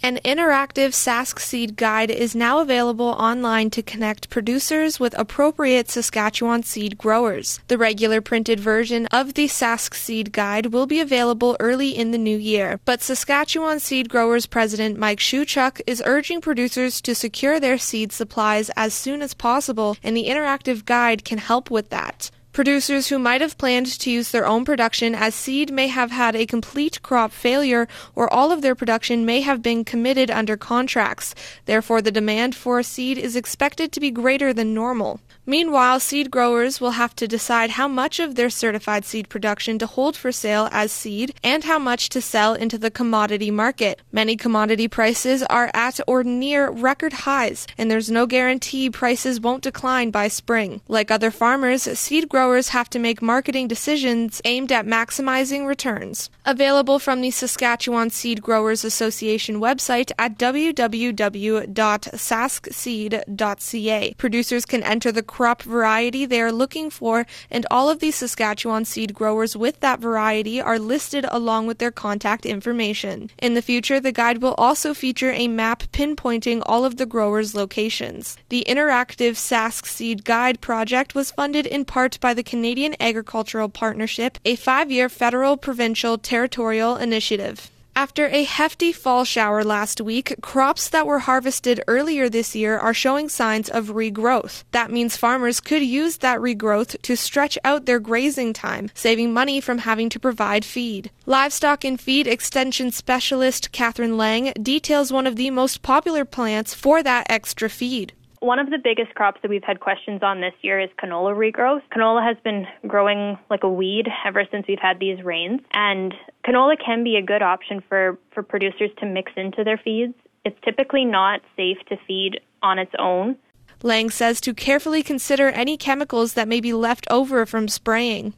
An interactive Sask seed guide is now available online to connect producers with appropriate Saskatchewan seed growers. The regular printed version of the Sask seed guide will be available early in the new year, but Saskatchewan Seed Growers President Mike Shuchuk is urging producers to secure their seed supplies as soon as possible, and the interactive guide can help with that. Producers who might have planned to use their own production as seed may have had a complete crop failure or all of their production may have been committed under contracts. Therefore, the demand for seed is expected to be greater than normal. Meanwhile, seed growers will have to decide how much of their certified seed production to hold for sale as seed and how much to sell into the commodity market. Many commodity prices are at or near record highs, and there's no guarantee prices won't decline by spring. Like other farmers, seed growers have to make marketing decisions aimed at maximizing returns. Available from the Saskatchewan Seed Growers Association website at www.saskseed.ca. Producers can enter the crop variety they are looking for, and all of the Saskatchewan seed growers with that variety are listed along with their contact information. In the future, the guide will also feature a map pinpointing all of the growers' locations. The interactive Sask Seed Guide project was funded in part by the Canadian Agricultural Partnership, a five year federal, provincial, territorial initiative. After a hefty fall shower last week, crops that were harvested earlier this year are showing signs of regrowth. That means farmers could use that regrowth to stretch out their grazing time, saving money from having to provide feed. Livestock and feed extension specialist Catherine Lang details one of the most popular plants for that extra feed. One of the biggest crops that we've had questions on this year is canola regrowth. Canola has been growing like a weed ever since we've had these rains, and canola can be a good option for, for producers to mix into their feeds. It's typically not safe to feed on its own. Lang says to carefully consider any chemicals that may be left over from spraying.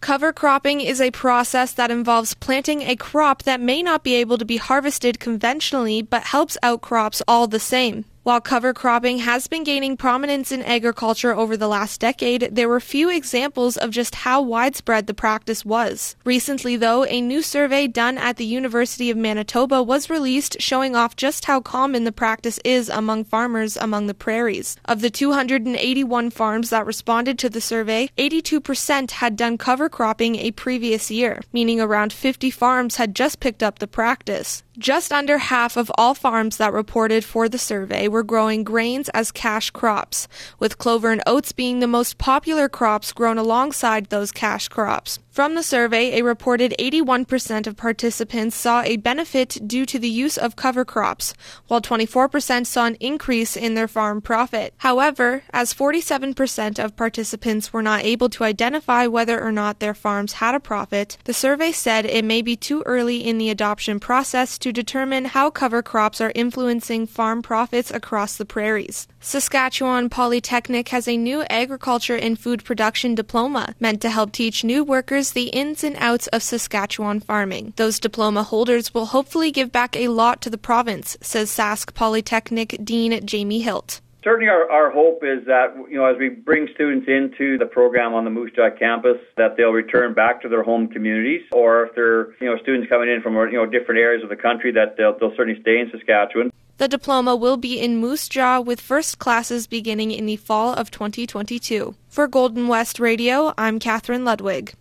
Cover cropping is a process that involves planting a crop that may not be able to be harvested conventionally but helps out crops all the same. While cover cropping has been gaining prominence in agriculture over the last decade, there were few examples of just how widespread the practice was. Recently, though, a new survey done at the University of Manitoba was released showing off just how common the practice is among farmers among the prairies. Of the 281 farms that responded to the survey, 82% had done cover cropping a previous year, meaning around 50 farms had just picked up the practice. Just under half of all farms that reported for the survey were growing grains as cash crops, with clover and oats being the most popular crops grown alongside those cash crops. From the survey, a reported 81% of participants saw a benefit due to the use of cover crops, while 24% saw an increase in their farm profit. However, as 47% of participants were not able to identify whether or not their farms had a profit, the survey said it may be too early in the adoption process to determine how cover crops are influencing farm profits across the prairies. Saskatchewan Polytechnic has a new agriculture and food production diploma meant to help teach new workers the ins and outs of Saskatchewan farming. Those diploma holders will hopefully give back a lot to the province, says Sask Polytechnic Dean Jamie Hilt. Certainly, our, our hope is that you know as we bring students into the program on the Moose Jaw campus, that they'll return back to their home communities, or if they're you know students coming in from you know different areas of the country, that they'll, they'll certainly stay in Saskatchewan. The diploma will be in Moose Jaw with first classes beginning in the fall of 2022. For Golden West Radio, I'm Catherine Ludwig.